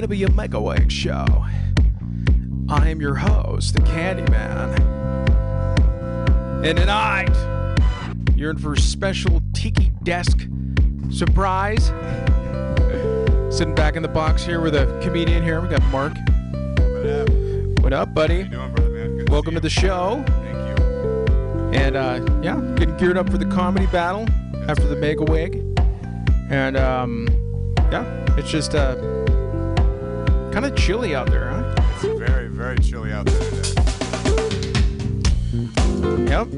JW Megaweg Show. I am your host, the Candyman. And tonight, you're in for a special Tiki Desk surprise. Sitting back in the box here with a comedian here. We got Mark. What up? What up, buddy? Doing, brother Welcome see to the show. Thank you. And uh, yeah, getting geared up for the comedy battle after the Megaweg. And um, yeah, it's just uh, kind of chilly out there, huh? It's very, very chilly out there today. Yep.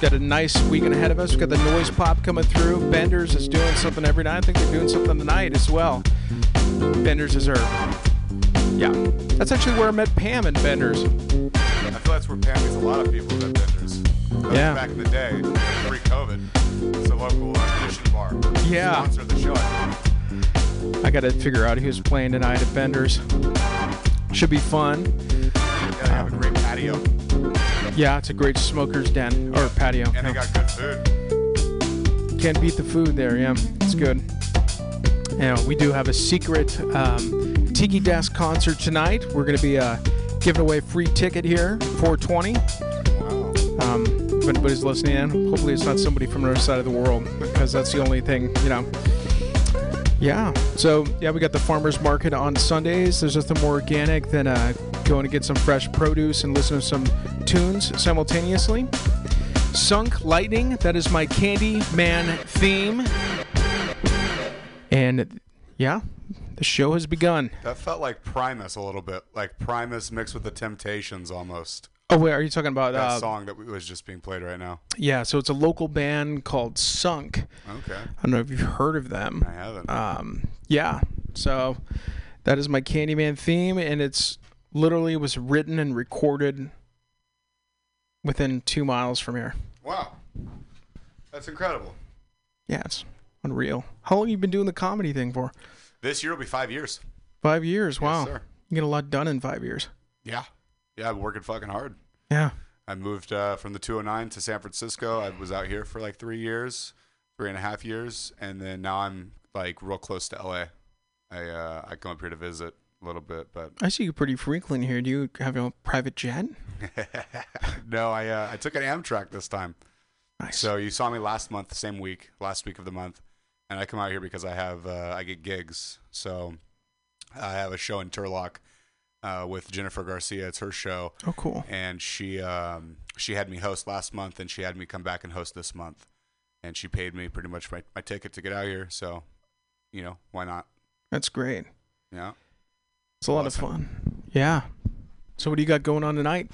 Got a nice weekend ahead of us. We've got the noise pop coming through. Benders is doing something every night. I think they're doing something tonight as well. Benders is our. Yeah. That's actually where I met Pam in Benders. I feel that's where Pam meets a lot of people at Benders. That Yeah. Back in the day, pre-COVID, it's a local audition bar. Yeah. Sponsor the show. I got to figure out who's playing tonight at Benders. Should be fun. Yeah, they have a great patio, Yeah, it's a great smoker's den or patio. and they got good food. Can't beat the food there. Yeah, it's good. And we do have a secret um, Tiki Desk concert tonight. We're going to be uh, giving away a free ticket here, 420. Wow. Um, if anybody's listening in, hopefully it's not somebody from the other side of the world because that's the only thing, you know. Yeah. So yeah, we got the farmers market on Sundays. There's nothing more organic than uh, going to get some fresh produce and listen to some tunes simultaneously. Sunk Lightning, that is my Candy Man theme. And Yeah, the show has begun. That felt like Primus a little bit, like Primus mixed with the Temptations almost. Oh, wait, are you talking about That uh, song that was just being played right now. Yeah, so it's a local band called Sunk. Okay, I don't know if you've heard of them. I haven't. Um, yeah, so that is my Candyman theme, and it's literally was written and recorded within two miles from here. wow, that's incredible. Yeah, it's unreal. How long you been doing the comedy thing for? This year will be five years. Five years. Wow, Yes, you get a lot done in five years. Yeah, yeah, I'm working fucking hard. Yeah. I moved uh, from the 209 to San Francisco. I was out here for like three years, three and a half years, and then now I'm like real close to LA. I uh, I come up here to visit a little bit, but I see you pretty frequently here. Do you have a private jet? no, I uh, I took an Amtrak this time. Nice. So you saw me last month, same week, last week of the month, and I come out here because I have uh, I get gigs. So I have a show in Turlock uh, with Jennifer Garcia. It's her show, oh, cool. and she um, she had me host last month, and she had me come back and host this month, and she paid me pretty much my, my ticket to get out here. So, you know, why not? That's great. Yeah. It's a lot of fun. Yeah. So what do you got going on tonight?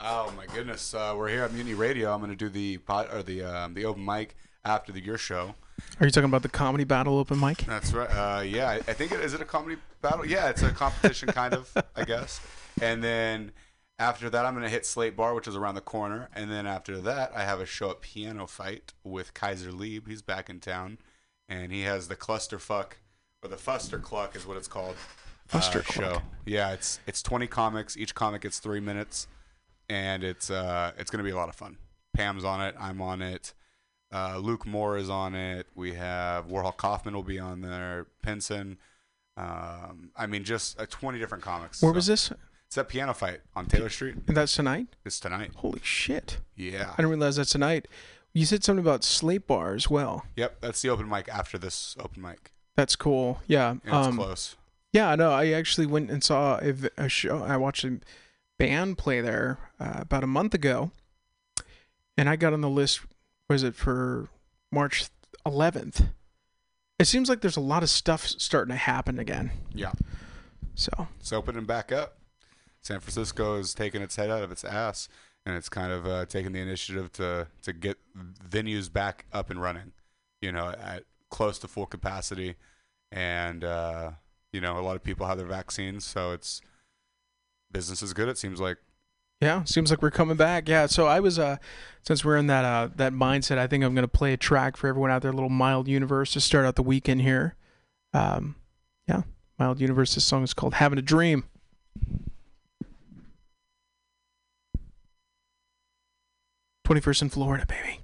Oh my goodness, uh, we're here at Mutiny Radio. I'm going to do the pot or the um, the open mic after the your show. Are you talking about the comedy battle open mic? That's right. Uh, yeah, I, I think it is it a comedy battle. Yeah, it's a competition kind of, I guess. And then after that, I'm gonna hit Slate Bar, which is around the corner. And then after that, I have a show at Piano Fight with Kaiser Lieb. He's back in town, and he has the clusterfuck or the Fuster Cluck is what it's called. uh, show. Yeah, it's it's 20 comics. Each comic gets three minutes, and it's uh it's gonna be a lot of fun. Pam's on it. I'm on it. Uh, Luke Moore is on it. We have Warhol Kaufman will be on there. Pinson. Um, I mean, just uh, 20 different comics. Where So- was this? It's that Piano Fight on Taylor Street. And that's tonight? It's tonight. Holy shit. Yeah. I didn't realize that's tonight. You said something about Slate Bar as well. Yep. That's the open mic after this open mic. That's cool. Yeah. And it's Um, close. yeah, no, I actually went and saw a show. I watched a band play there uh, about a month ago. And I got on the list, was it for March 11th? It seems like there's a lot of stuff starting to happen again. Yeah. So, It's opening back up. San Francisco is taking its head out of its ass, and it's kind of uh, taking the initiative to to get venues back up and running. You know, at close to full capacity, and uh, you know, a lot of people have their vaccines, so it's business is good. It seems like. Yeah, seems like we're coming back. Yeah, so I was uh since we're in that uh that mindset, I think I'm gonna play a track for everyone out there, little mild universe to start out the weekend here. Um yeah, mild universe. This song is called Having a Dream. Twenty first in Florida, baby.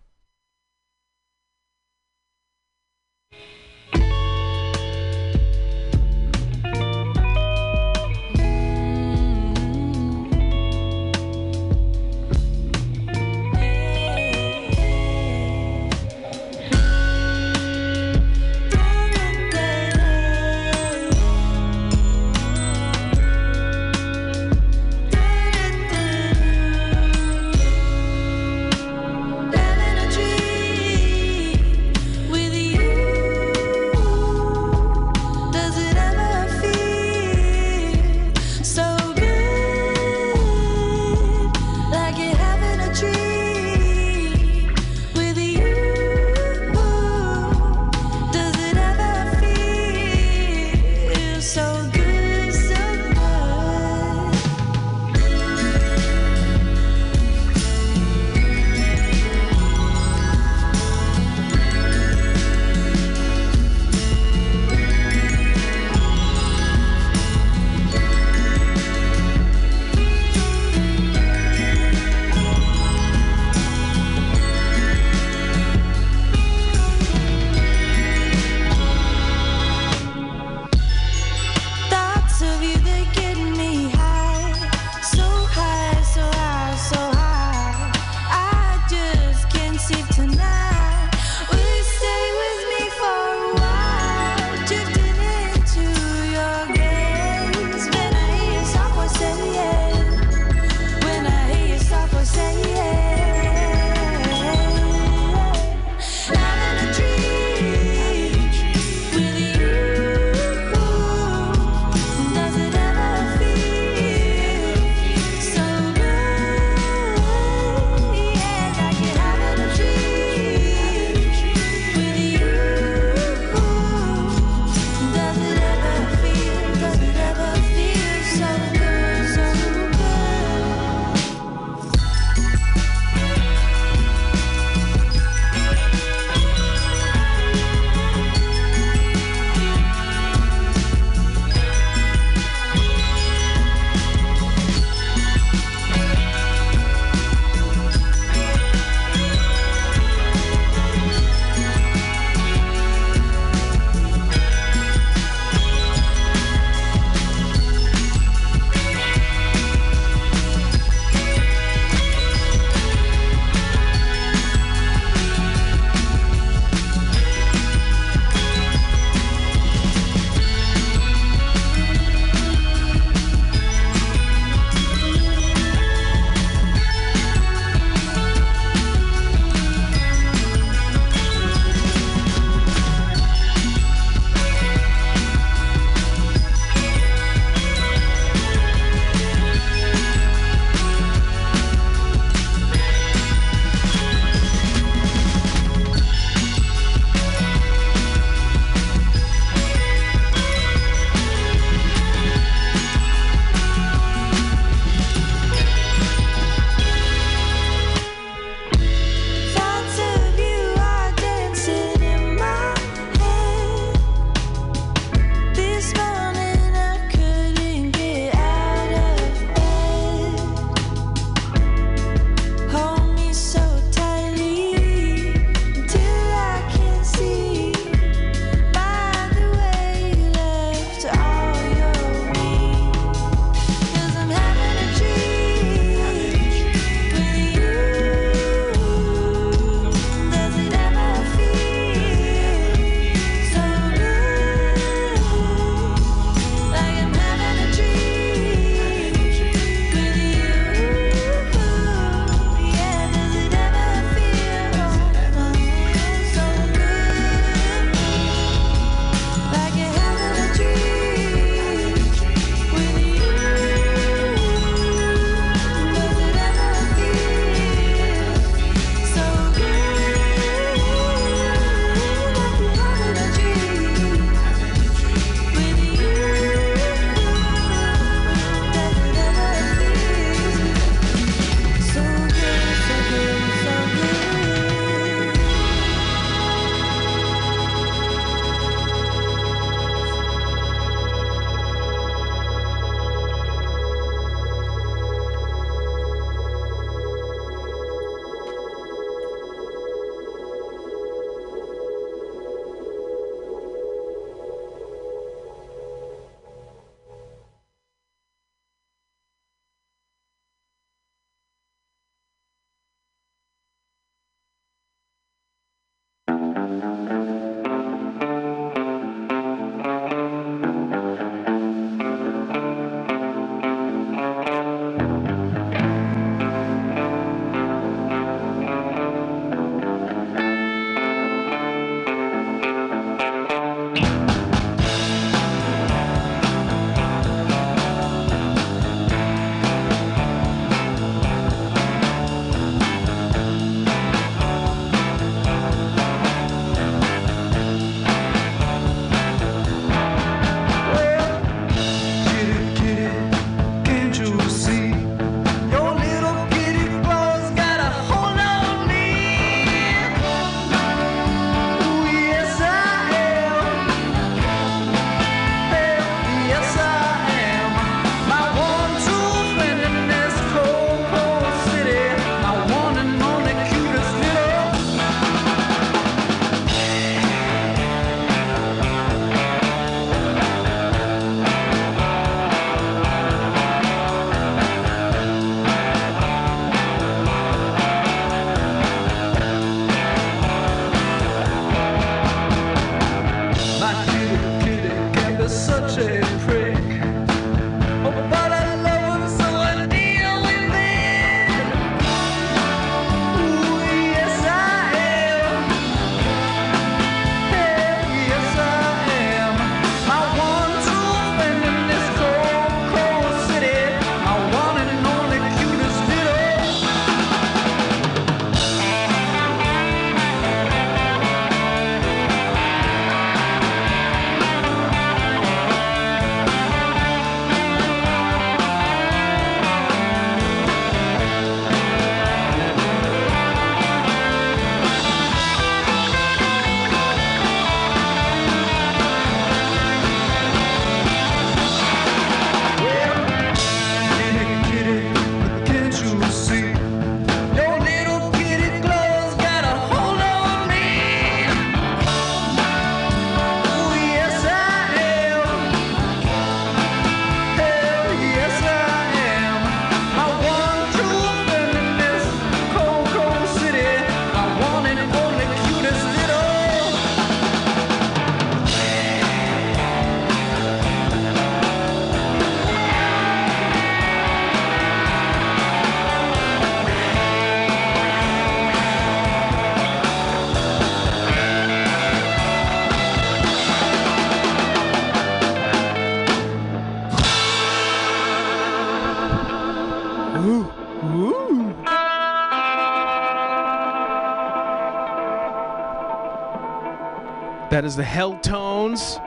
That is the Hell Tones.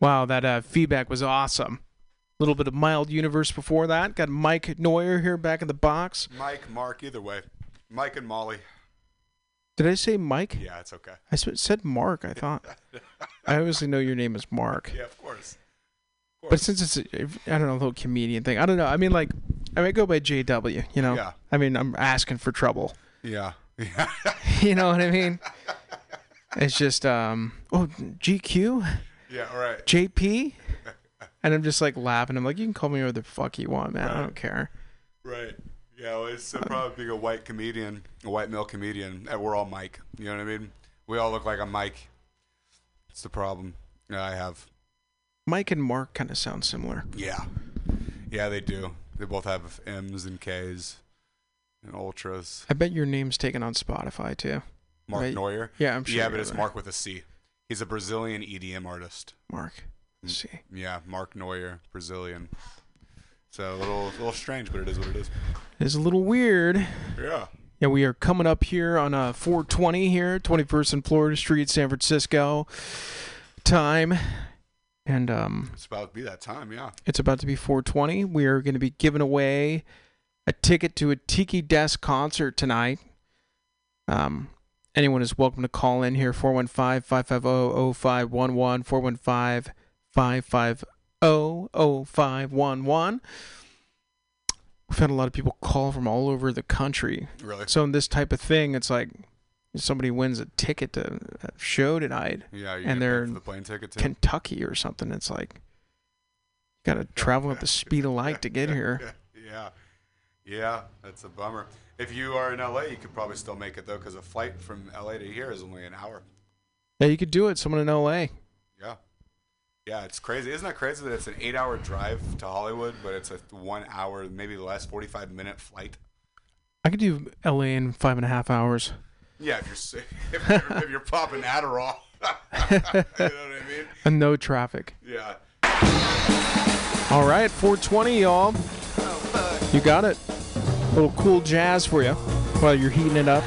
Wow, that uh, feedback was awesome. A little bit of mild universe before that. Got Mike Neuer here back in the box. Mike, Mark, either way. Mike and Molly. Did I say Mike? Yeah, it's okay. I said Mark. I thought. I obviously know your name is Mark. Yeah, of course. Of But since it's a, I don't know, a little comedian thing. I don't know. I mean, like, I mean, go by JW. You know. Yeah. I mean, I'm asking for trouble. yeah. Yeah. You know what I mean? It's just um. Oh, GQ, yeah, all right. JP, and I'm just like laughing. I'm like, you can call me whatever the fuck you want, man. I don't care. Right. Yeah, well, it's uh, probably being a white comedian, a white male comedian. and We're all Mike. You know what I mean? We all look like a Mike. It's the problem that I have. Mike and Mark kind of sound similar. Yeah. Yeah, they do. They both have M's and K's and ultras. I bet your name's taken on Spotify too. Mark Right. Neuer. Yeah, I'm sure. yeah, but it's. Mark with a C. He's a Brazilian EDM artist. Mark. Let's. Yeah, Mark Neuer, Brazilian. So a little, a little strange, but it is what it is. It's a little weird. Yeah. Yeah, we are coming up here on uh, 420 here, 21st and Florida Street, San Francisco time. And um, It's about to be that time, yeah. it's about to be 420. We are going to be giving away a ticket to a Tiki Desk concert tonight. Um, anyone is welcome to call in here 415 550 0511 415 550 0511. We've had a lot of people call from all over the country Really. so in this type of thing, it's like somebody wins a ticket to a show tonight, Yeah, you And get they're the plane ticket too. Kentucky or something. It's like got to travel at the speed of light to get here. yeah. Yeah, that's a bummer. If you are in LA, you could probably still make it though, because a flight from LA to here is only an hour. Yeah, you could do it. Someone in LA. Yeah. Yeah, it's crazy. Isn't that crazy that it's an eight hour drive to Hollywood, but it's a one hour, maybe less, 45 minute flight? I could do LA in five and a half hours. Yeah, if you're sick, if you're, if you're popping Adderall. you know what I mean? And no traffic. Yeah. All right, 420, y'all. Oh, you got it. Little cool jazz for you while you're heating it up.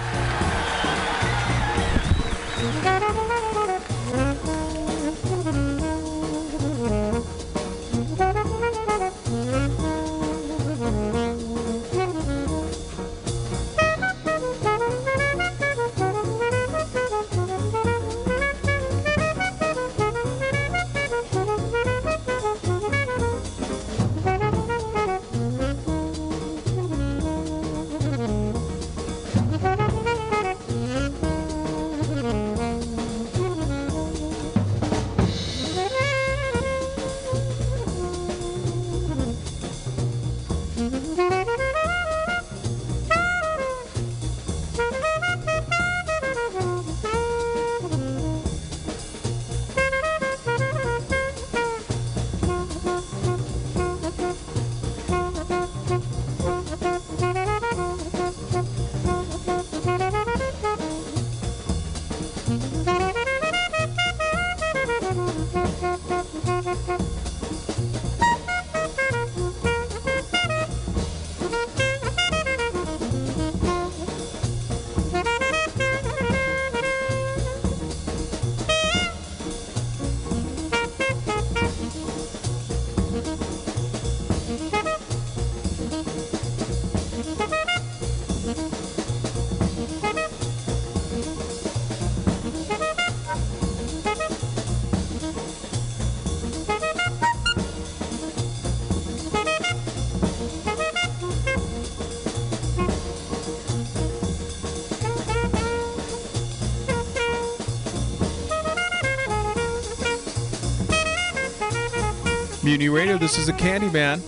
Radio, this is the Candyman.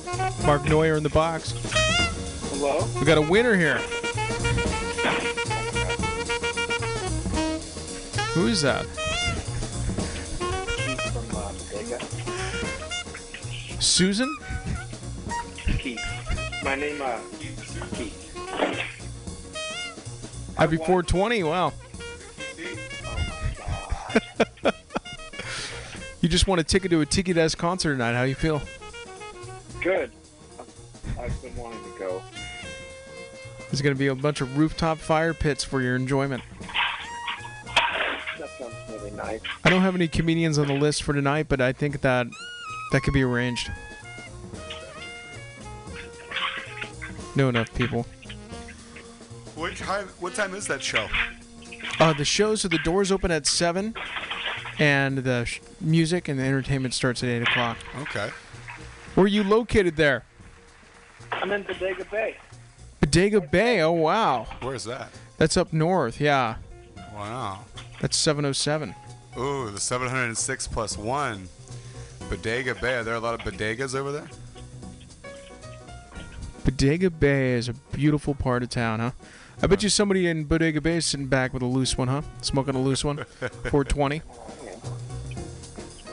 Mark Neuer in the box. Hello? We got a winner here. Who is that? Keith from uh. Susan? Keith. My name, uh, Keith. Happy 420. Wow. Just won a ticket to a Tiki Desk concert tonight. How you feel? Good. I've been wanting to go. There's going to be a bunch of rooftop fire pits for your enjoyment. That sounds really nice. I don't have any comedians on the list for tonight, but I think that that could be arranged. Know enough people. What time, what time is that show? Uh, the show, so the doors open at 7, and the sh- music and the entertainment starts at 8 o'clock. Okay. Where are you located there? I'm in Bodega Bay. Bodega Bay. Oh, wow. Where's that? That's up north. Yeah. Wow. That's 707. Ooh, the 706 plus one. Bodega Bay. Are there a lot of bodegas over there? Bodega Bay is a beautiful part of town, huh? I bet you somebody in Bodega Bay is sitting back with a loose one, huh? Smoking a loose one. 420.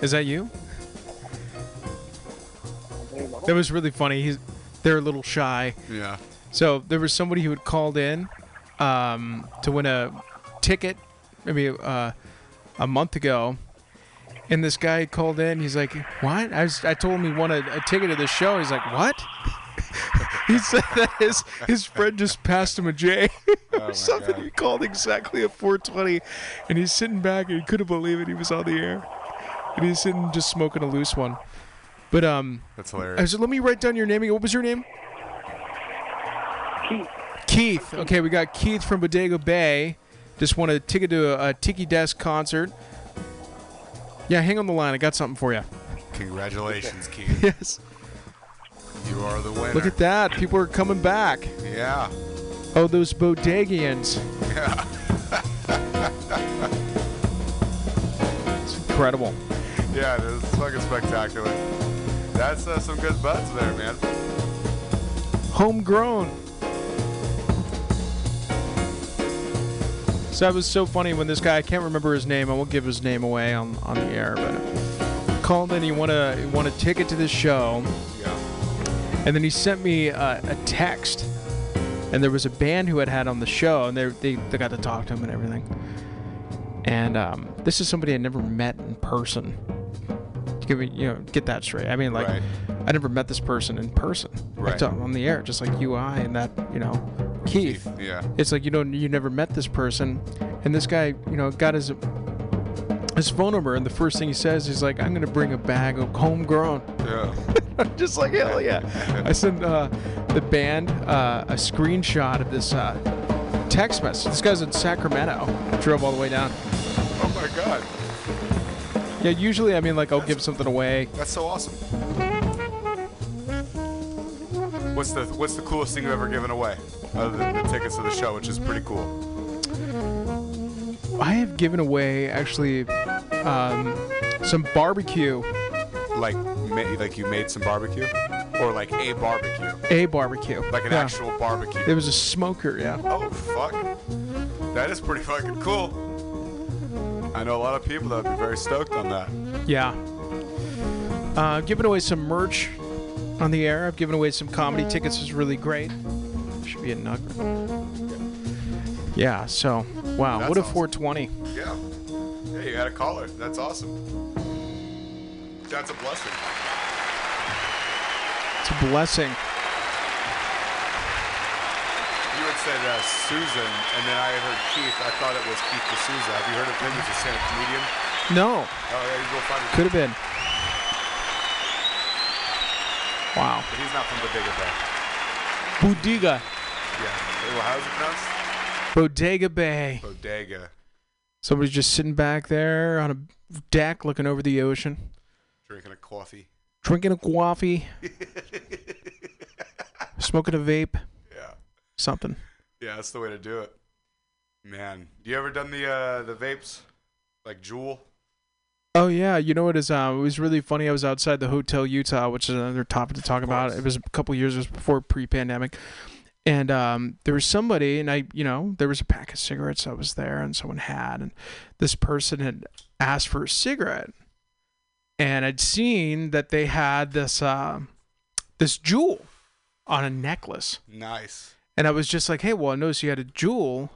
Is that you? That was really funny. He's, they're a little shy. Yeah. So there was somebody who had called in um, to win a ticket, maybe uh, a month ago, and this guy called in. He's like, "What?" I, was, I told him he won a, a ticket to the show. He's like, "What?" he said that his his friend just passed him a J Oh or my something. God. He called exactly at 4:20, and he's sitting back and he couldn't believe it. He was on the air, and he's sitting just smoking a loose one. But um, That's hilarious. I said, let me write down your name. What was your name? Keith. Keith. Okay, we got Keith from Bodega Bay. Just want a ticket to a, a Tiki Desk concert. Yeah, hang on the line. I got something for you. Congratulations, Keith. Yes. You are the winner. Look at that. People are coming back. Yeah. Oh, those bodegians. Yeah. It's incredible. Yeah, it is. Fucking spectacular. That's uh, some good butts there, man. Homegrown. So that was so funny when this guy, I can't remember his name, I won't give his name away on, on the air, but called in, he won a, he won a ticket to this show. Yeah. And then he sent me uh, a text, and there was a band who had had on the show, and they, they, they got to talk to him and everything. And um, this is somebody I never met in person. Give me, you know, get that straight. I mean, like, Right. I never met this person in person. Right. Talked on the air, just like you, I, and that, you know, Keith. Yeah. It's like you don't, you never met this person, and this guy, you know, got his his phone number, and the first thing he says is like, "I'm gonna bring a bag of homegrown." Yeah. I'm just like, hell yeah. I sent uh, the band uh, a screenshot of this uh, text message. This guy's in Sacramento. Drove all the way down. Oh my god. Yeah, usually, I mean, like, I'll give something away. That's so awesome. What's the What's the coolest thing you've ever given away, other than the tickets to the show, which is pretty cool? I have given away actually um, some barbecue, Like, like you made some barbecue, or like a barbecue, a barbecue. like an Yeah. actual barbecue. It was a smoker, yeah. Oh fuck, that is pretty fucking cool. I know a lot of people that would be very stoked on that. Yeah. Uh, giving away some merch on the air. I've given away some comedy tickets. Is really great. Should be a nugget. Yeah. So, wow. That's what a awesome. 420. Yeah. Hey, you had a caller. That's awesome. That's a blessing. It's a blessing. You had said uh, Susan, and then I heard Keith. I thought it was Keith D'Souza. Have you heard of him? He's a stand-up comedian. No. Oh, yeah, you go find him. Could have been. Wow. But he's not from Bodega Bay. Bodega. Yeah. Well, how's it pronounced? Bodega Bay. Bodega. Somebody's just sitting back there on a deck looking over the ocean, Drinking a coffee. drinking a coffee, smoking a vape, Yeah. something. Yeah, that's the way to do it. Man, you ever done the uh, the vapes, like Juul? Oh yeah, you know what is uh, it was really funny. I was outside the Hotel Utah, which is another topic to talk about. It was a couple years was before pre-pandemic, and um, there was somebody, and I, you know, there was a pack of cigarettes that was there, and someone had, and this person had asked for a cigarette, and I'd seen that they had this uh, this jewel on a necklace, Nice. And I was just like, hey, well, I noticed you had a jewel.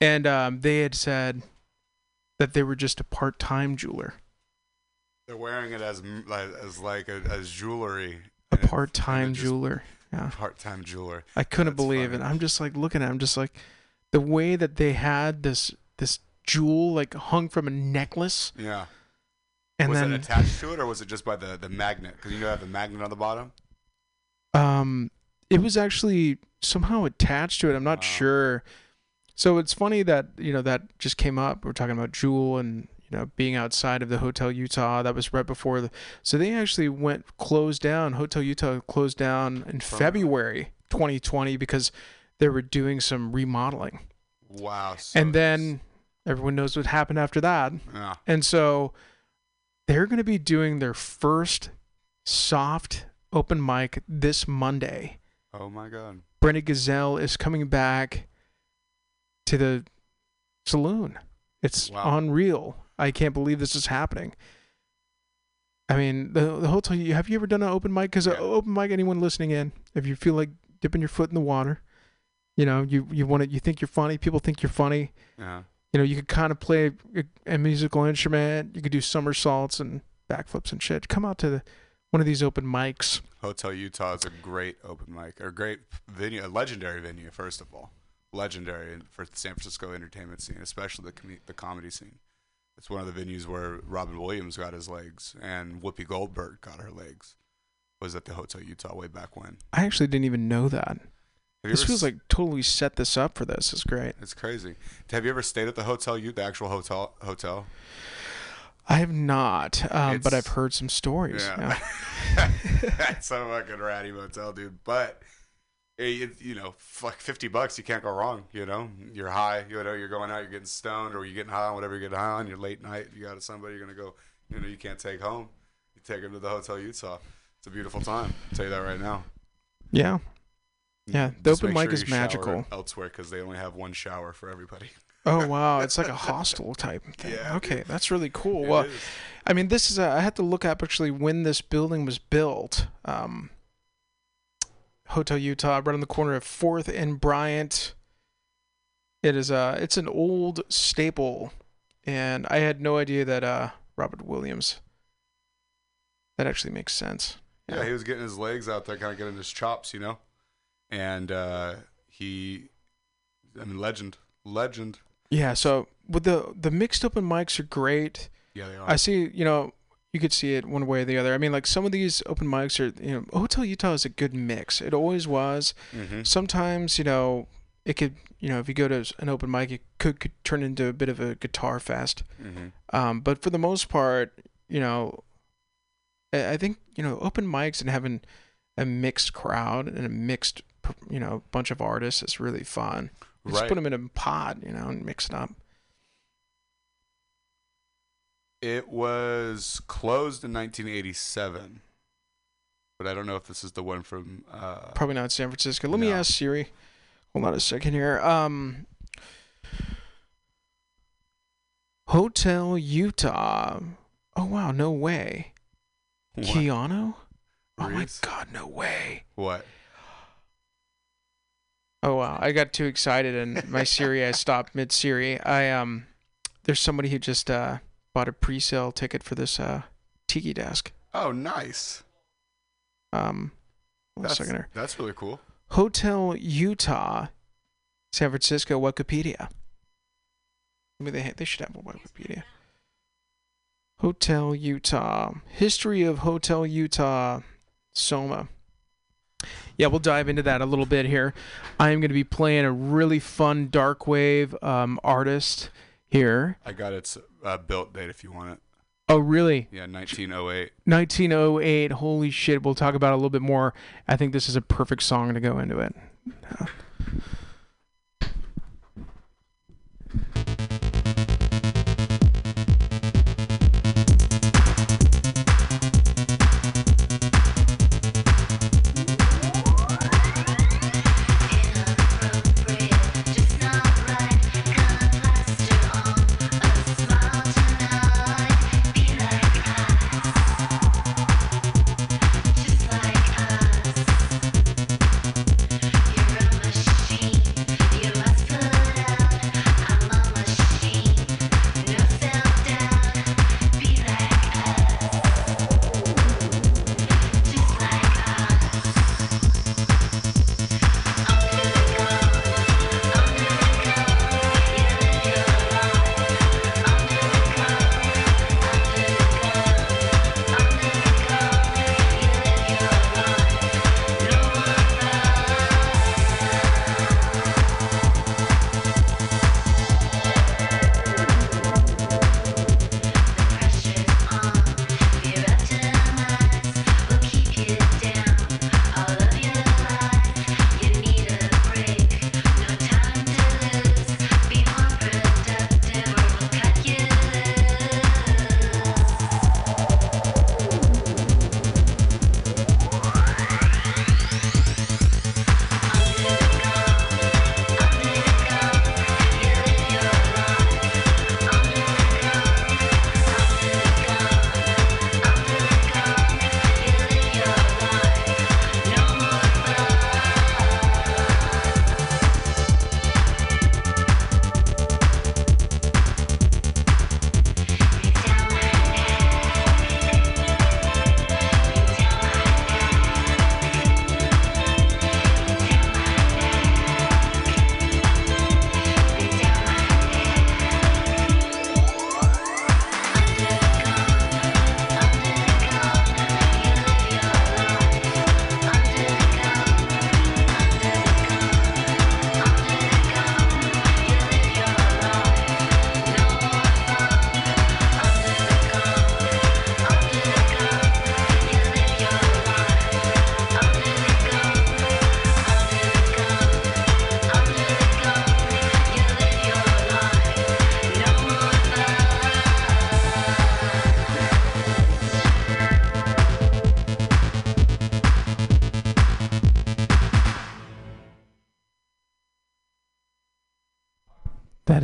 And um, they had said that they were just a part time jeweler. They're wearing it as like as like a, as jewelry. A part time jeweler. Yeah. Part-time jeweler. I couldn't That's believe funny. it. I'm just like looking at it, I'm just like the way that they had this this jewel like hung from a necklace Yeah. and was then it attached to it, or was it just by the the magnet? Because you know, have the magnet on the bottom. um it was actually somehow attached to it. I'm not Wow. sure. So it's funny that, you know, that just came up. We're talking about Juul and you know, being outside of the Hotel Utah. That was right before the so they actually went closed down. Hotel Utah closed down in February 2020 because they were doing some remodeling. Wow. so and then everyone knows what happened after that. yeah. And so they're going to be doing their first soft open mic this Monday. Oh my God. Brenny Gazelle is coming back to the saloon. It's Wow. unreal. I can't believe this is happening. I mean, the the hotel. Have you ever done an open mic? Because Yeah. open mic, anyone listening in, if you feel like dipping your foot in the water, you know, you you want to, you think you're funny. People think you're funny. Yeah. You know, you could kind of play a, a musical instrument. You could do somersaults and backflips and shit. Come out to the, one of these open mics. Hotel Utah is a great open mic, or a great venue, a legendary venue. First of all, legendary for the San Francisco entertainment scene, especially the com- the comedy scene. It's one of the venues where Robin Williams got his legs and Whoopi Goldberg got her legs. Was at the Hotel Utah way back when. I actually didn't even know that. Have This feels s- like totally set this up for this. It's great. it's crazy. Have you ever stayed at the Hotel U, the actual hotel? Hotel. I have not, um, but I've heard some stories. Yeah. Yeah. That's a fucking ratty motel, dude. But it, it- you know, like fifty bucks, you can't go wrong. You know, you're high. You know, you're going out, you're getting stoned, or you're getting high on whatever you're getting high on. You're late night. You got somebody you're gonna go. You know, you can't take home. You take them to the Hotel Utah. It's a beautiful time. I'll tell you that right now. Yeah. Yeah, the Just open mic sure is magical. elsewhere because they only have one shower for everybody. Oh wow, it's like a hostel type thing. Yeah, okay, that's really cool. Well, is. I mean, this is a, I had to look up actually when this building was built. Um, Hotel Utah, right on the corner of Fourth and Bryant. It is a it's an old staple, and I had no idea that uh, Robert Williams. That actually makes sense. Yeah, he was getting his legs out there, kind of getting his chops, you know. And uh, he, I mean, legend, legend. Yeah. So with the the mixed open mics are great. Yeah, they are. I see, you know, you could see it one way or the other. I mean, like some of these open mics are, you know, Hotel Utah is a good mix. It always was. mm-hmm. Sometimes, you know, it could, you know, if you go to an open mic, it could, could turn into a bit of a guitar fest. Mm-hmm. Um, but for the most part, you know, I I think, you know, open mics and having a mixed crowd and a mixed, you know, bunch of artists is really fun. You Just Right. put them in a pod, you know, and mix it up. It was closed in 1987, but I don't know if this is the one from. Uh, Probably not San Francisco. Let me ask Siri. Hold on a second here. Um, Hotel Utah. Oh wow, no way. what? Keanu? Oh my god, no way. What? Oh wow, I got too excited and my Siri I stopped mid Siri. I um there's somebody who just uh bought a pre-sale ticket for this uh tiki desk. Oh, nice. Um That's, second here. that's really cool. Hotel Utah, San Francisco Wikipedia. I mean, they ha- they should have a Wikipedia. Hotel Utah history of Hotel Utah, Soma. Yeah, we'll dive into that a little bit here. I am going to be playing a really fun dark wave um, artist here. I got its uh, built date if you want it. Oh, really? Yeah, 1908. 1908. Holy shit. We'll talk about it a little bit more. I think this is a perfect song to go into it.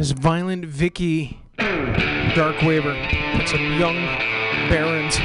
This Violent Vicky Dark Waver. That's some young barons.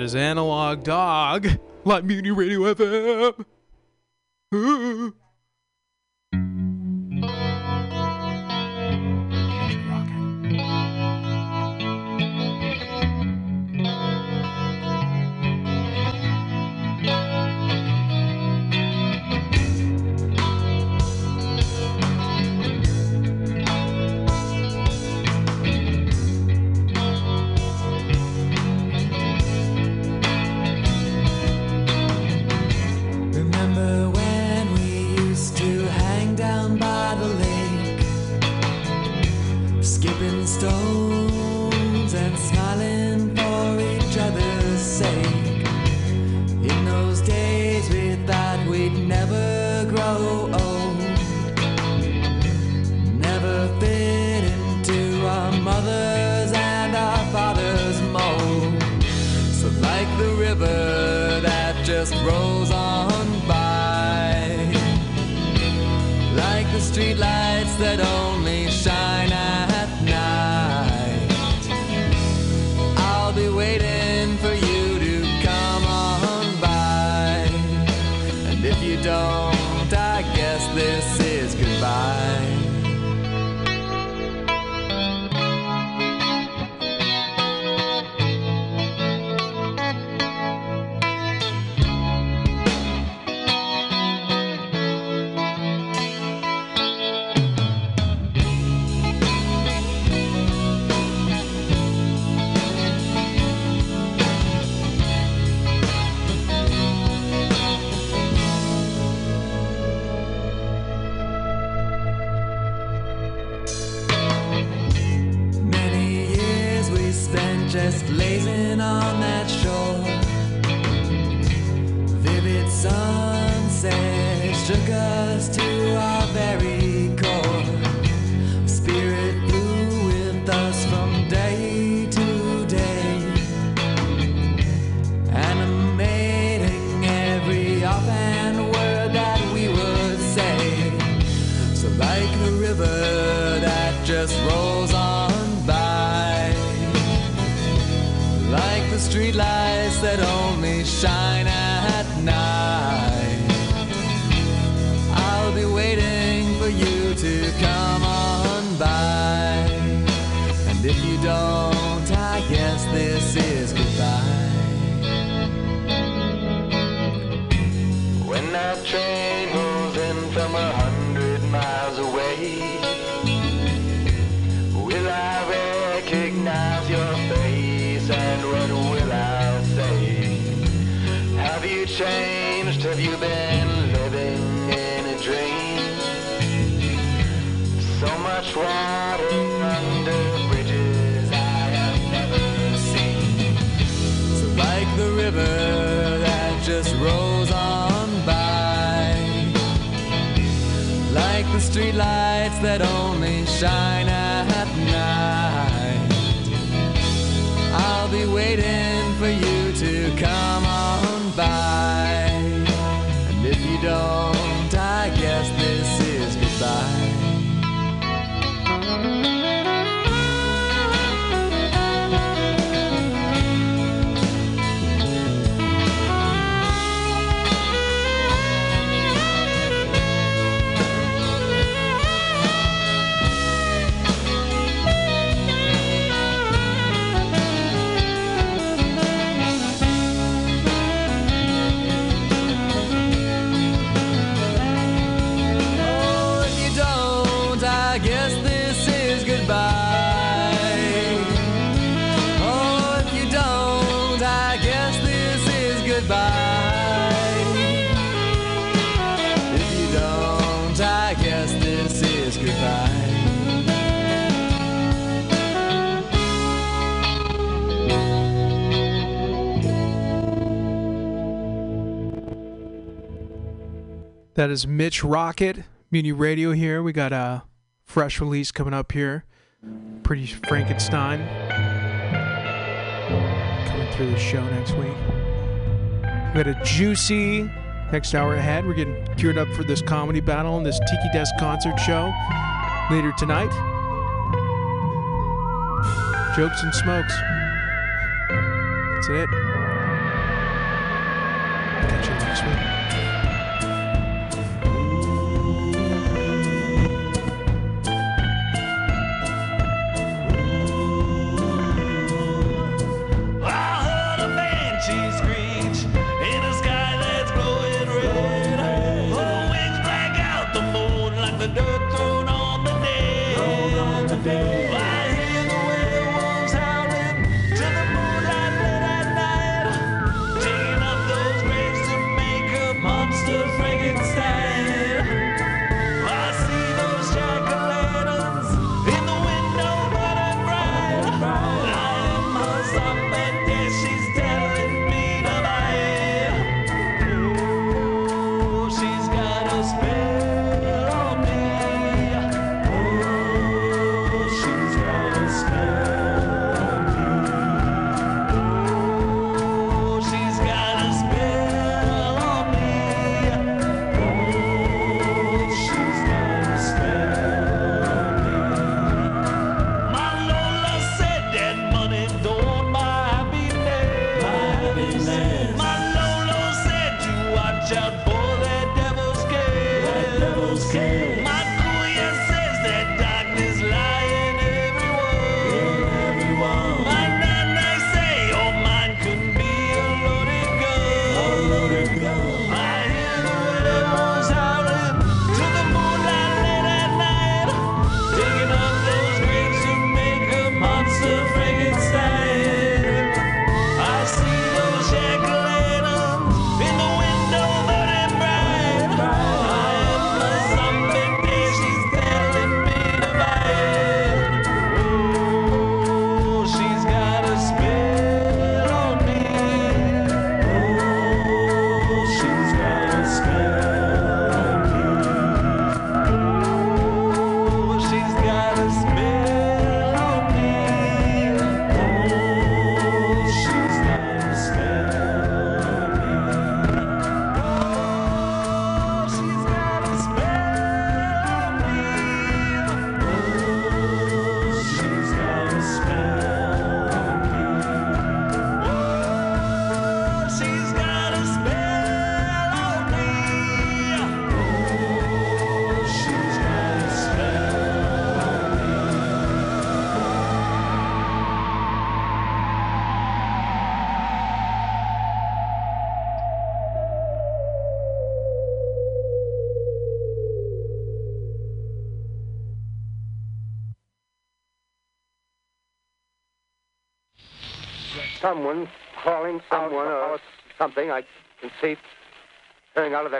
That is Analog Dog, Live Mutiny Radio FM. been stolen. That is Mitch Rocket, Mutiny Radio here. We got a fresh release coming up here. Pretty Frankenstein. Coming through the show next week. We got a juicy next hour ahead. We're getting geared up for this comedy battle and this Tiki Desk concert show later tonight. Jokes and smokes. That's it. Catch you next week.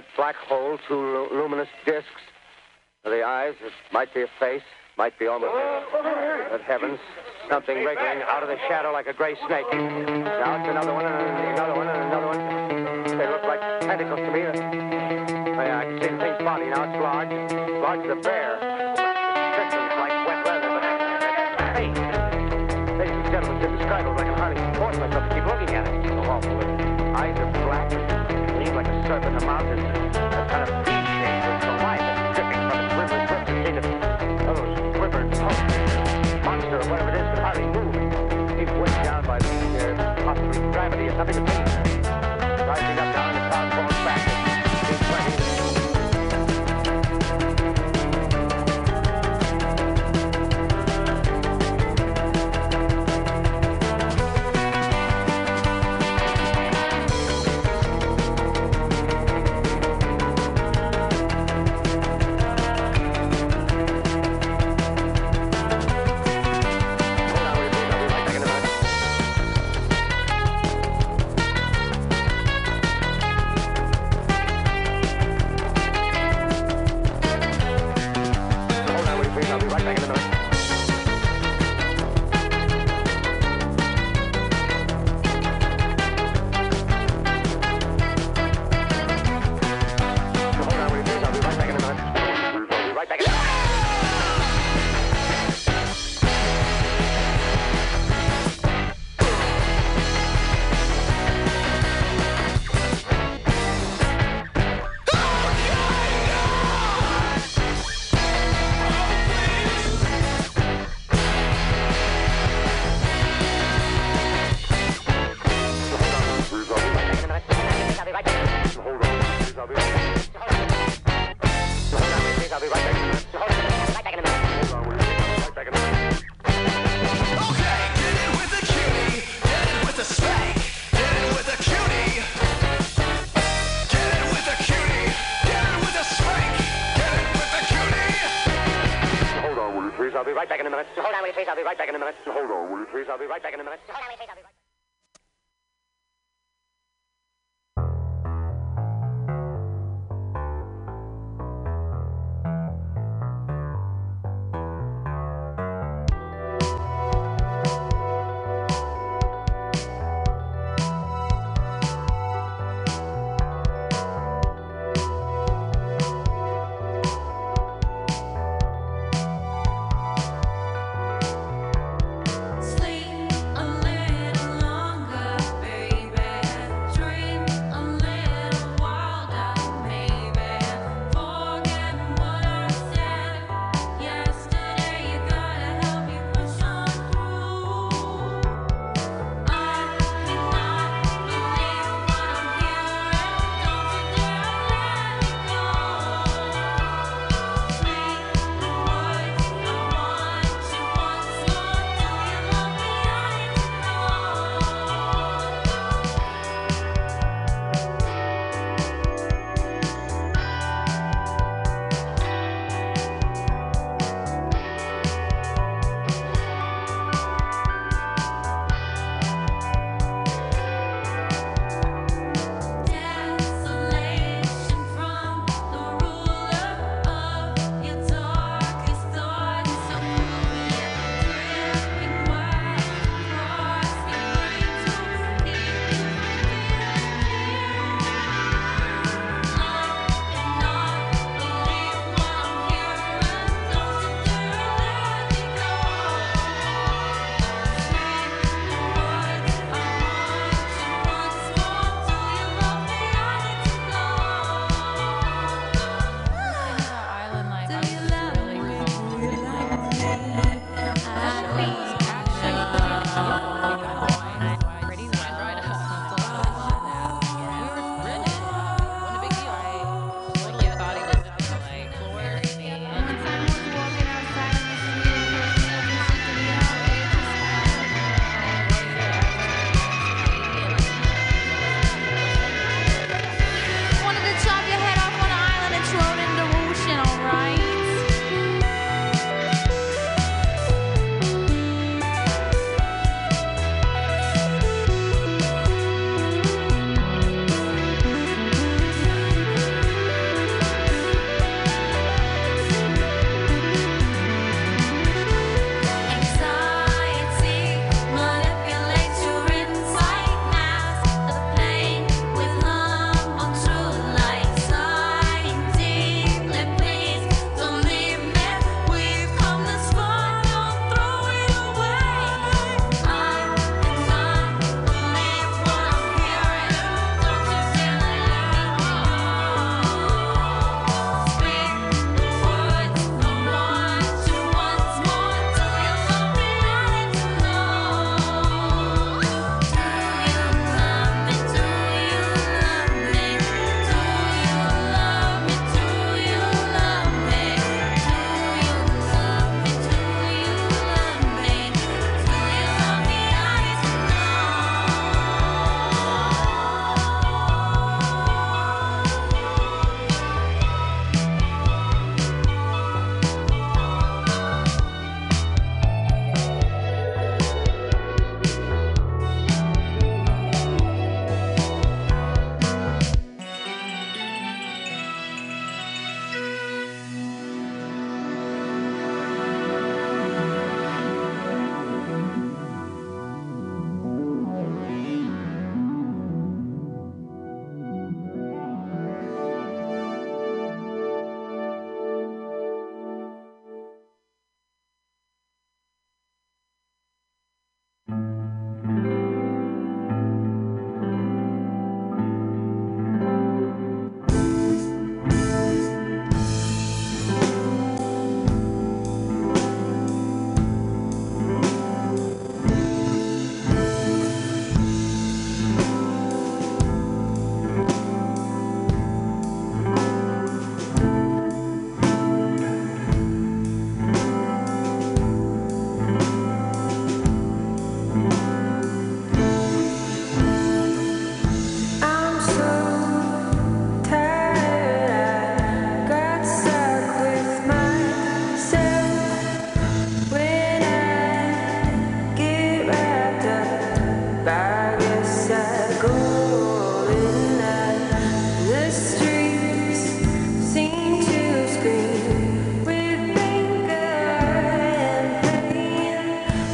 That black hole two lu- luminous discs. The eyes, it might be a face, might be almost. But heavens, something wriggling out of the shadow like a gray snake. Now it's another one, and another one, and another one. They look like tentacles to me. Oh, yeah, I can see the thing's body now. It's large, large as a bear. Systems like wet leather, but. Ladies and gentlemen, to describe it, I can hardly support myself to keep looking at it. It's eyes are black, gleam like a serpent. The mouth is a kind of with saliva dripping from its river lips. You see the, oh, those quivered pulses. Monster whatever it is can hardly move. He's weighed down by the uh, possibly gravity or something.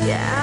Yeah.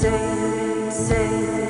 say, say.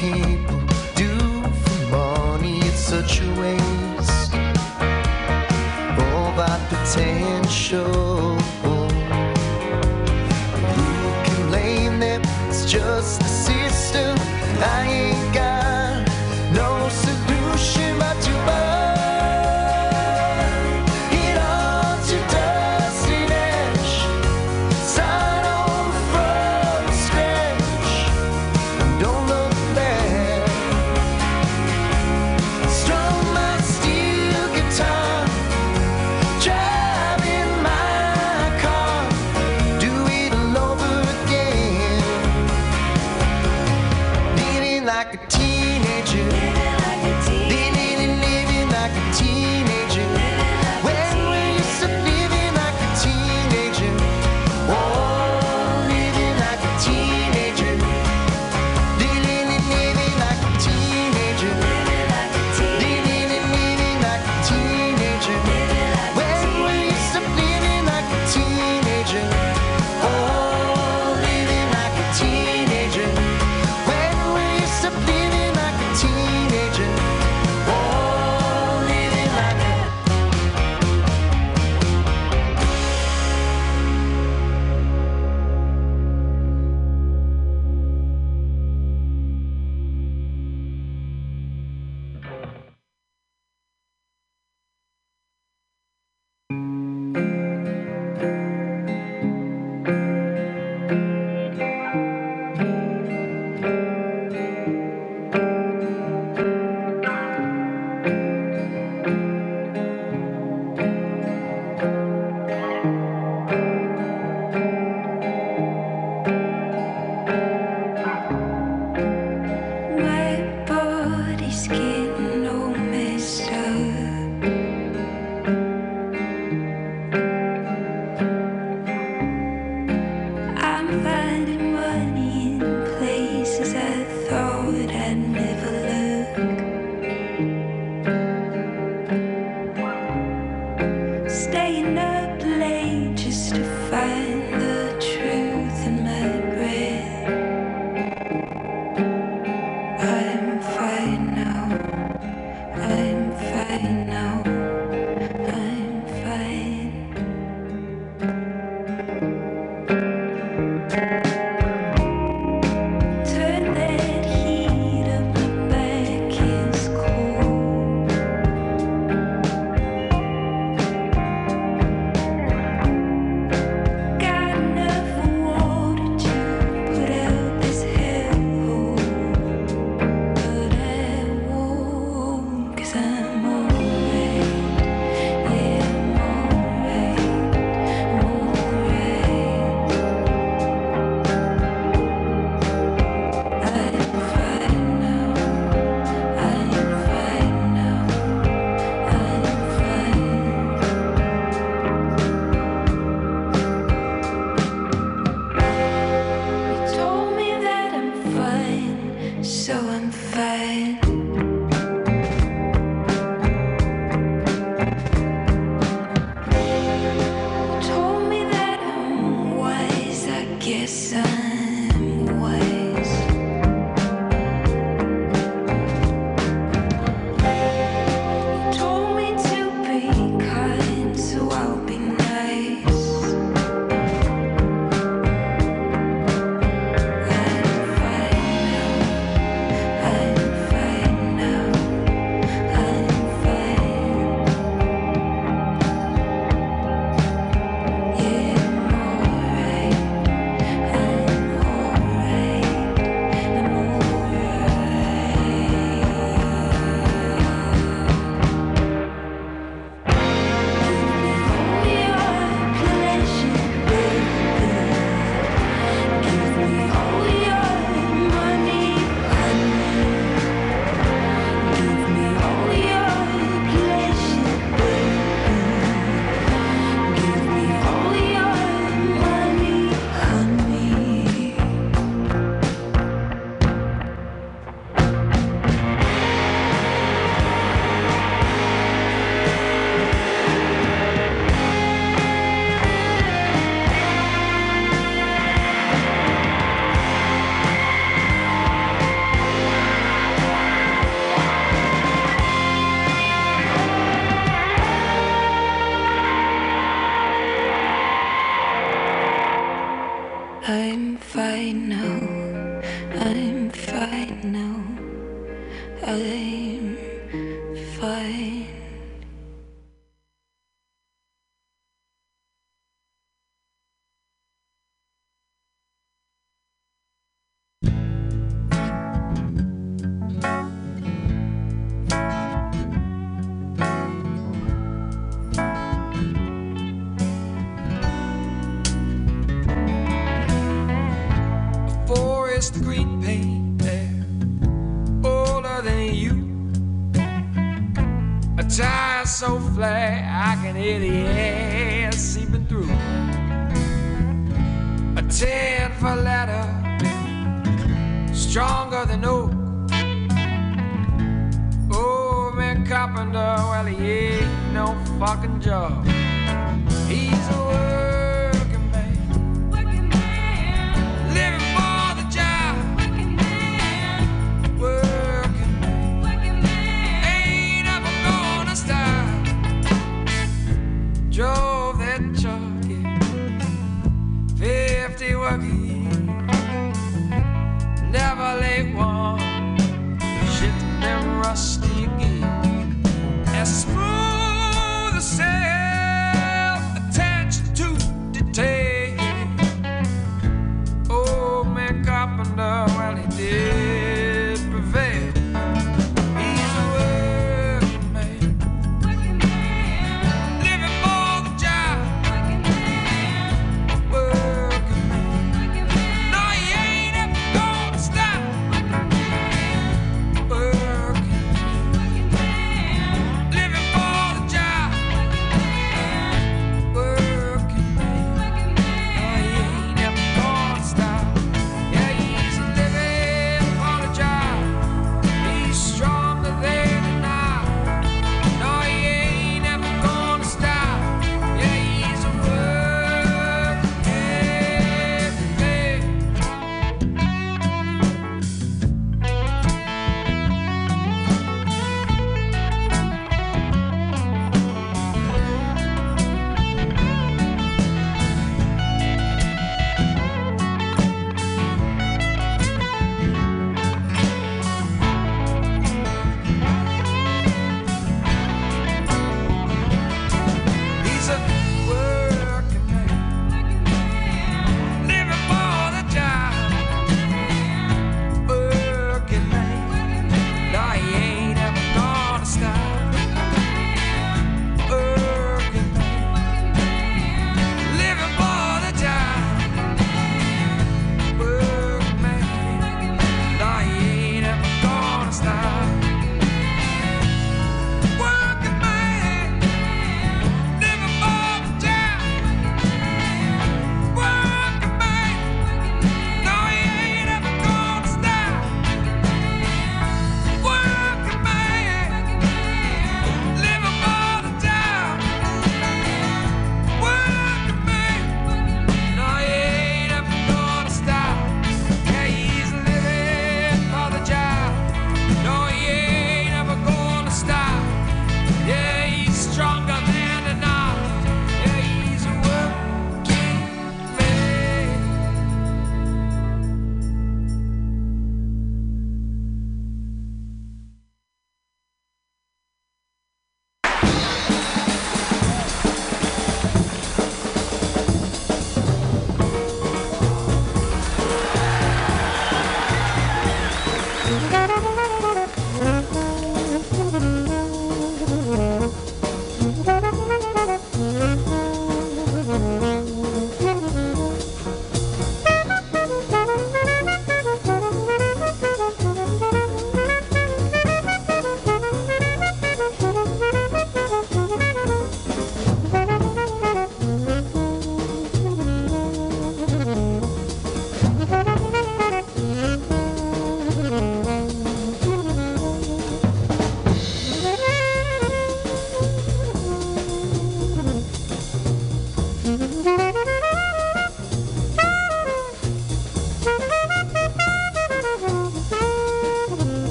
People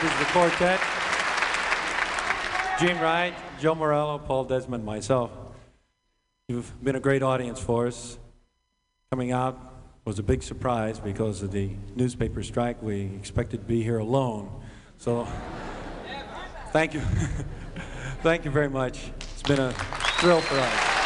round is the quartet. Gene Wright, Joe Morello, Paul Desmond, myself. You've been a great audience for us. Coming out was a big surprise because of the newspaper strike. We expected to be here alone. So thank you. thank you very much. It's been a thrill for us.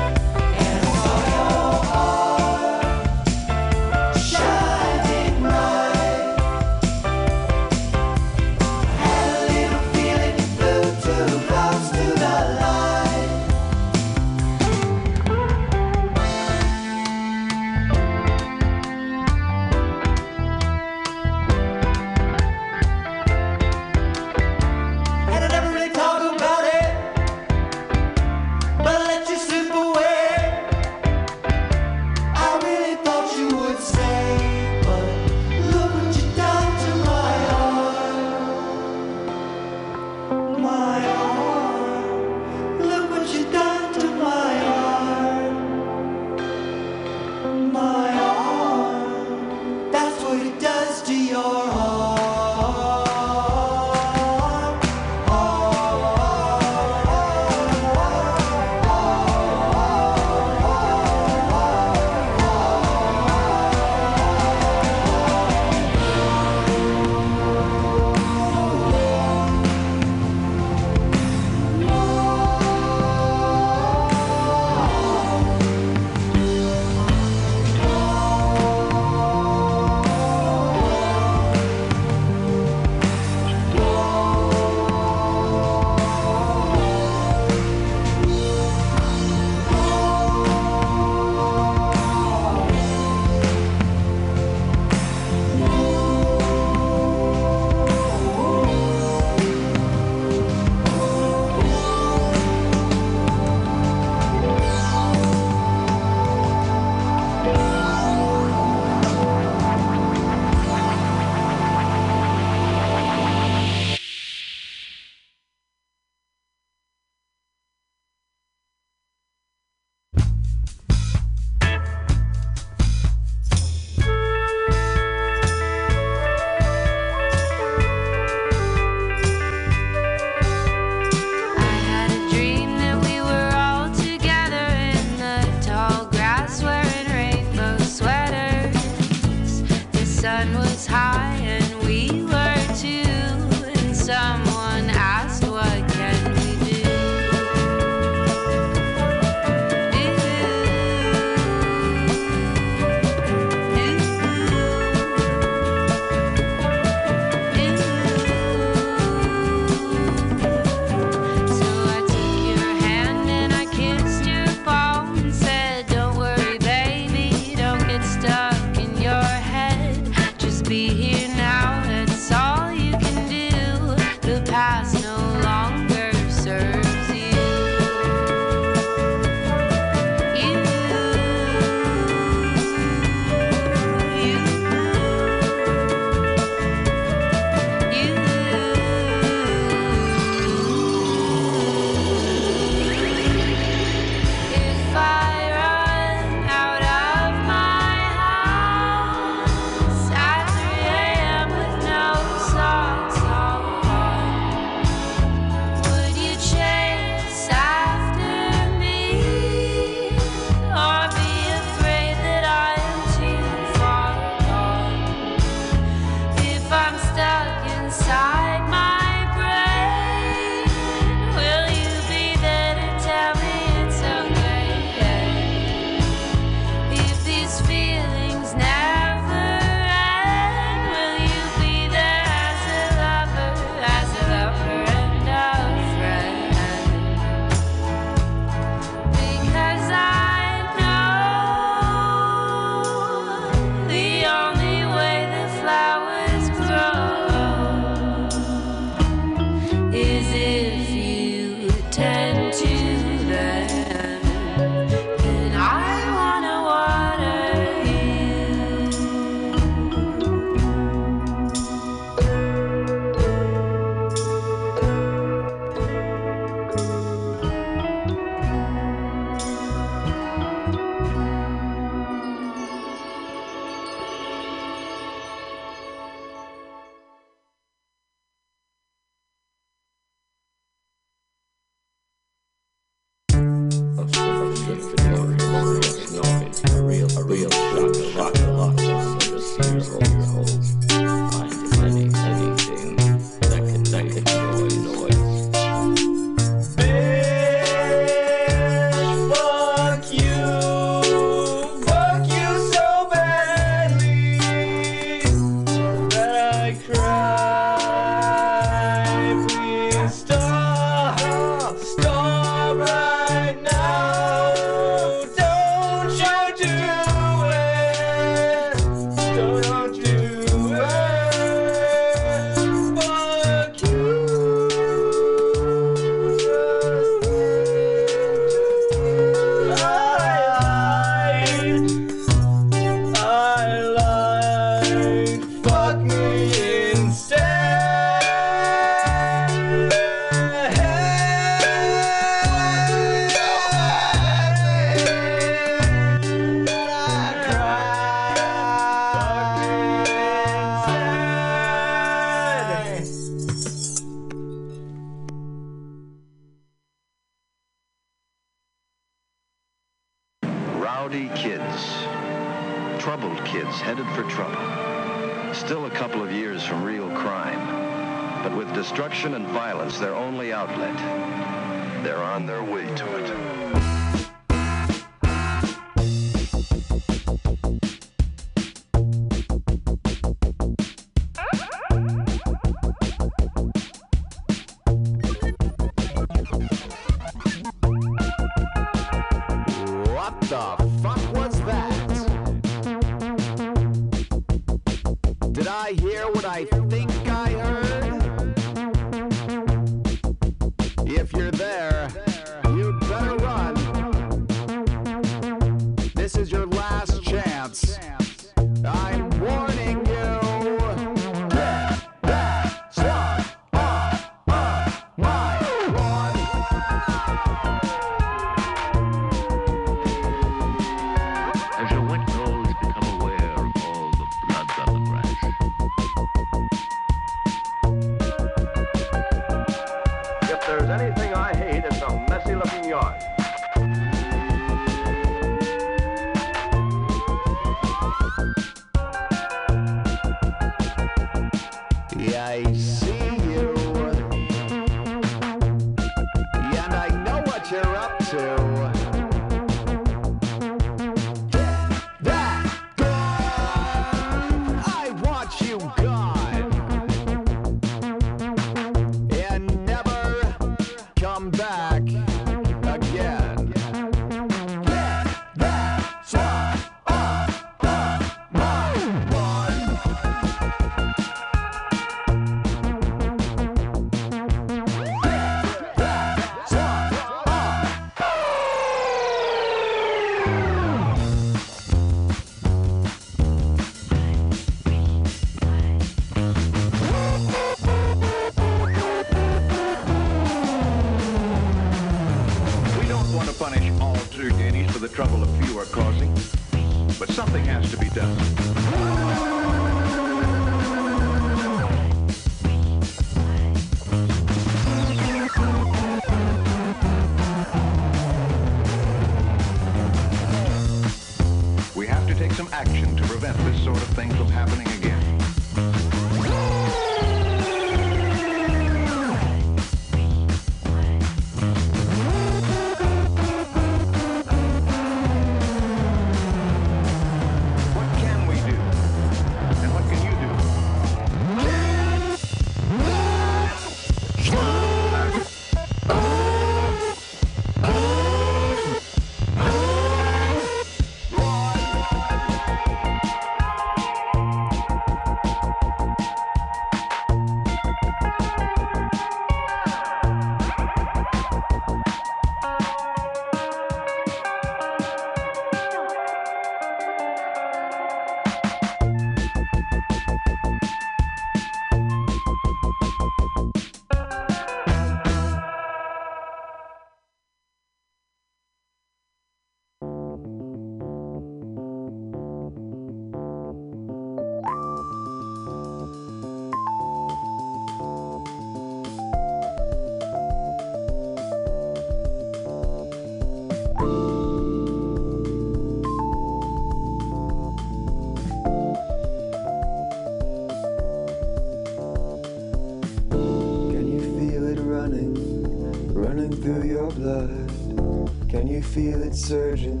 Feel it surging?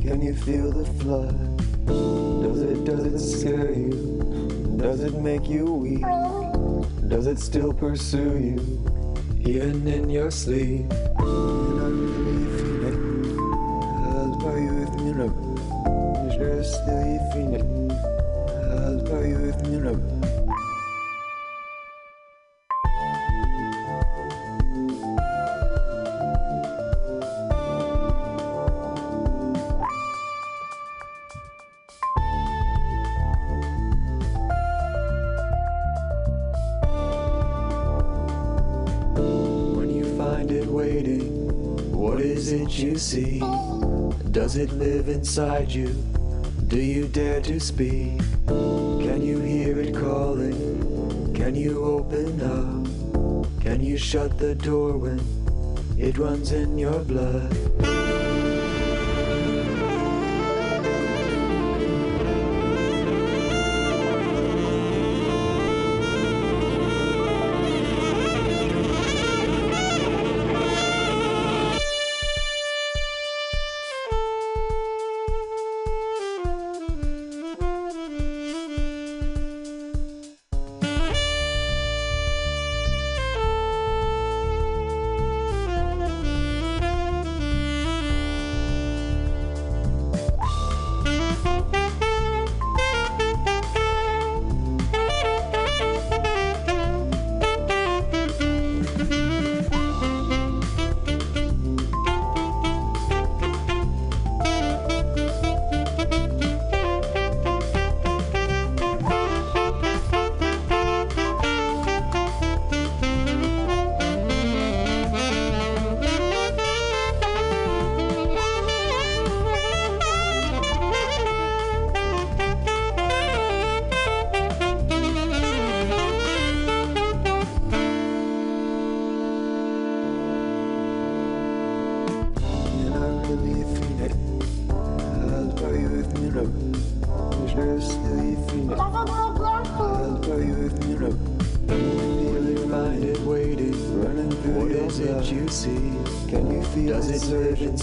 Can you feel the flood? Does it, does it scare you? Does it make you weak? Does it still pursue you, even in your sleep? Does it live inside you? Do you dare to speak? Can you hear it calling? Can you open up? Can you shut the door when it runs in your blood?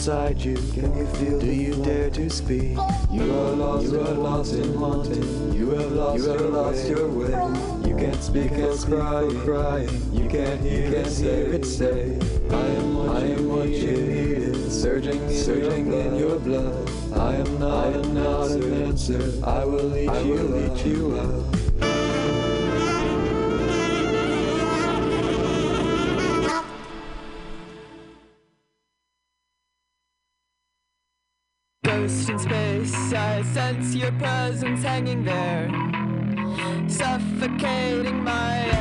Inside you? Can you feel Do you dare to speak? You are lost, you are lost and haunted. You have lost, you have lost your way. You can't speak and crying, crying. You can't hear, you can't hear it say. I am what, I am what you needed, surging, surging in your blood. I am not, I am not an answer. I will lead you, lead you out. I sense your presence hanging there, suffocating my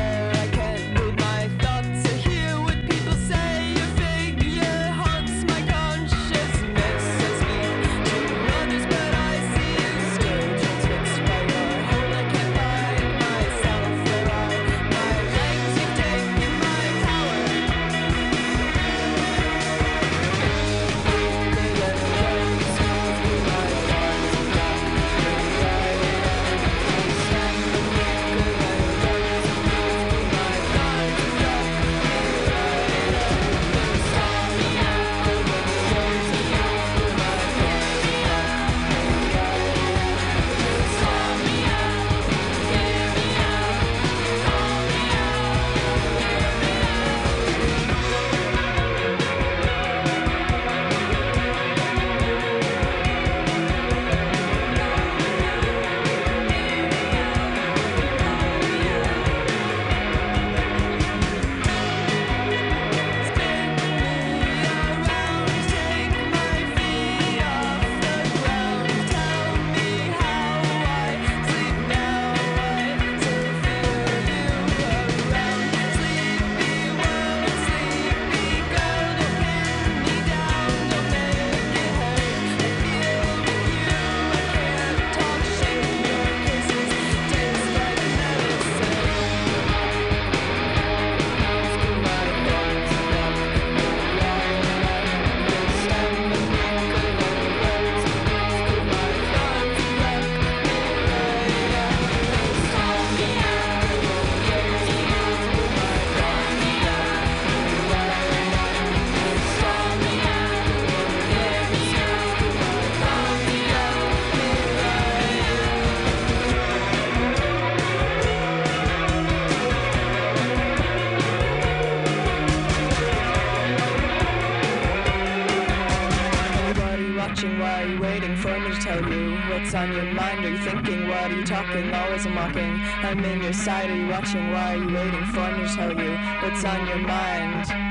on your mind?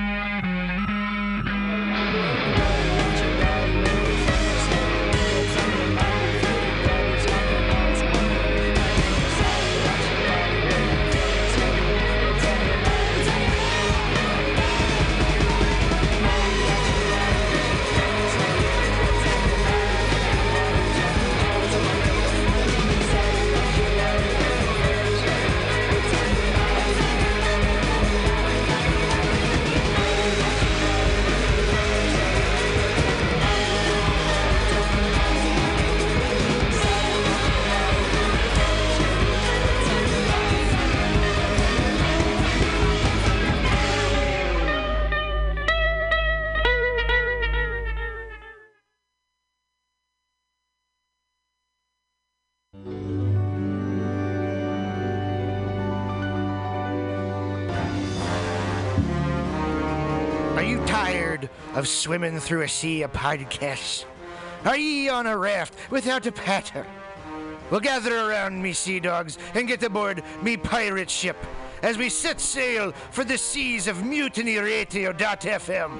Of swimming through a sea of podcasts? Are ye on a raft without a paddle? Well, gather around me, sea dogs, and get aboard me pirate ship as we set sail for the seas of Mutiny mutinyradio.fm.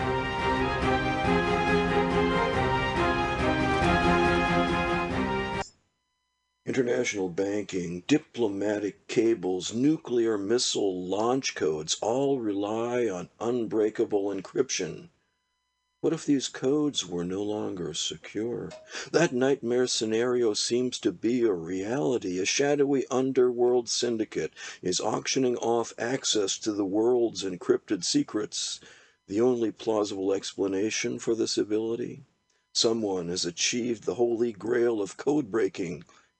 International banking, diplomatic cables, nuclear missile launch codes all rely on unbreakable encryption. What if these codes were no longer secure? That nightmare scenario seems to be a reality. A shadowy underworld syndicate is auctioning off access to the world's encrypted secrets. The only plausible explanation for this ability? Someone has achieved the holy grail of code breaking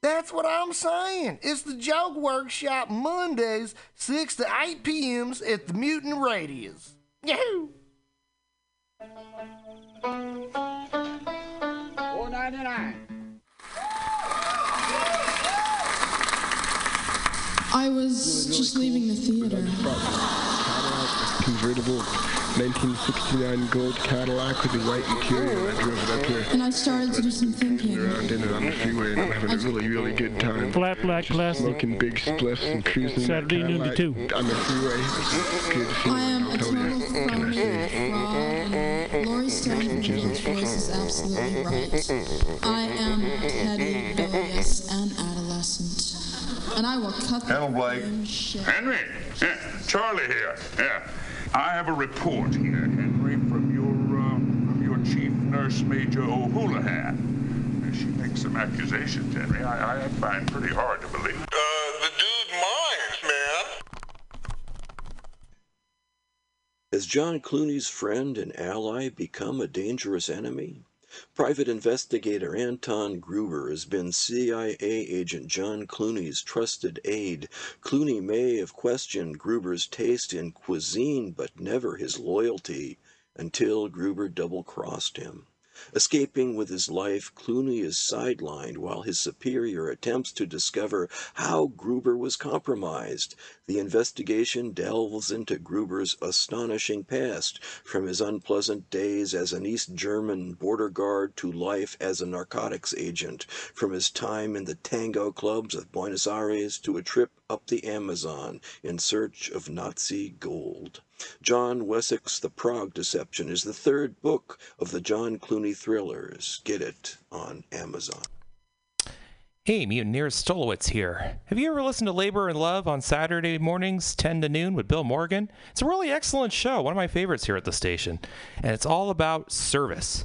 That's what I'm saying. It's the Joke Workshop Mondays, 6 to 8 p.m.s at the Mutant Radius. Yahoo! Four ninety nine. I was just leaving the theater. convertible 1969 gold Cadillac with the white interior. and I drove it up here. And I started to do some thinking. Around in it on the freeway and I'm having a really, really good time. Flat black plastic. Smoking big spliffs and cruising Saturday that noon to Cadillac on the freeway. Good feeling. I am a I'll tell total phony fraud. Laurie Stone's voice is absolutely right. I am petty, rebellious, and adolescent. And I will cut the Hello, Blake. shit. Henry, yeah, Charlie here. Yeah, I have a report here, Henry, from your um, from your chief nurse major O'Houlihan. She makes some accusations, Henry. I, I find pretty hard to believe. Uh, the dude minds, man. Has John Clooney's friend and ally become a dangerous enemy? Private investigator Anton Gruber has been CIA agent John Clooney's trusted aide. Clooney may have questioned Gruber's taste in cuisine, but never his loyalty until Gruber double crossed him. Escaping with his life, Clooney is sidelined while his superior attempts to discover how Gruber was compromised. The investigation delves into Gruber's astonishing past, from his unpleasant days as an East German border guard to life as a narcotics agent, from his time in the tango clubs of Buenos Aires to a trip up the Amazon in search of Nazi gold. John Wessex' The Prague Deception is the third book of the John Clooney thrillers. Get it on Amazon. Hey, Mutineers Stolowitz here. Have you ever listened to Labor and Love on Saturday mornings, 10 to noon, with Bill Morgan? It's a really excellent show, one of my favorites here at the station. And it's all about service.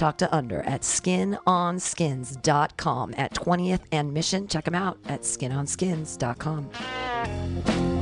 Talk to Under at skinonskins.com at 20th and Mission. Check him out at skinonskins.com.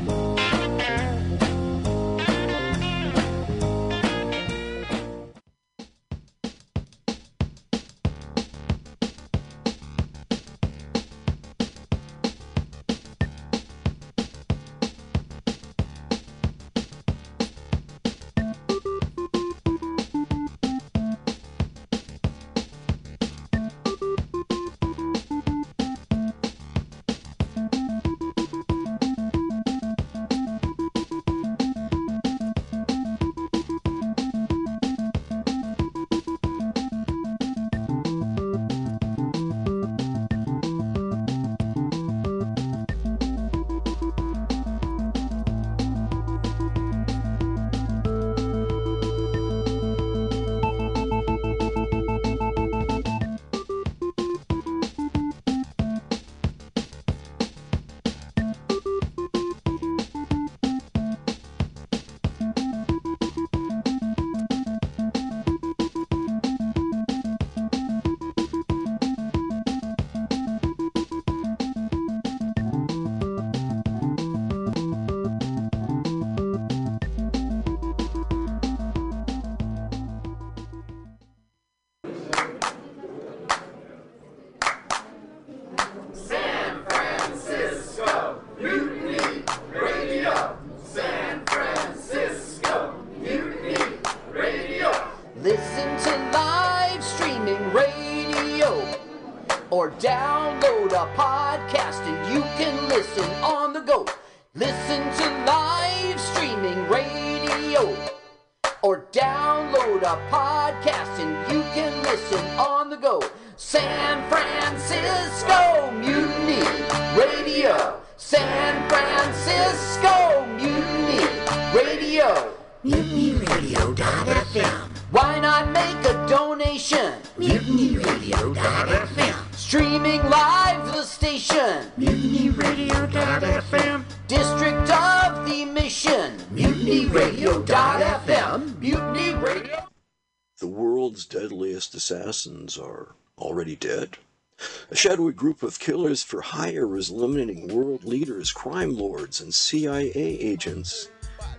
group of killers for hire is eliminating world leaders, crime lords, and CIA agents.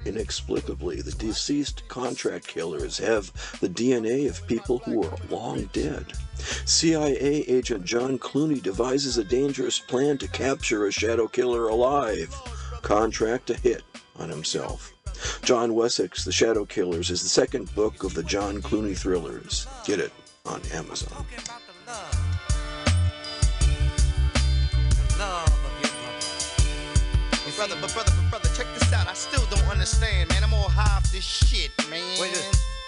Inexplicably, the deceased contract killers have the DNA of people who are long dead. CIA agent John Clooney devises a dangerous plan to capture a shadow killer alive. Contract a hit on himself. John Wessex, The Shadow Killers, is the second book of the John Clooney thrillers. Get it on Amazon. Brother, but brother, but brother, check this out. I still don't understand, man. I'm all high off this shit, man. Wait a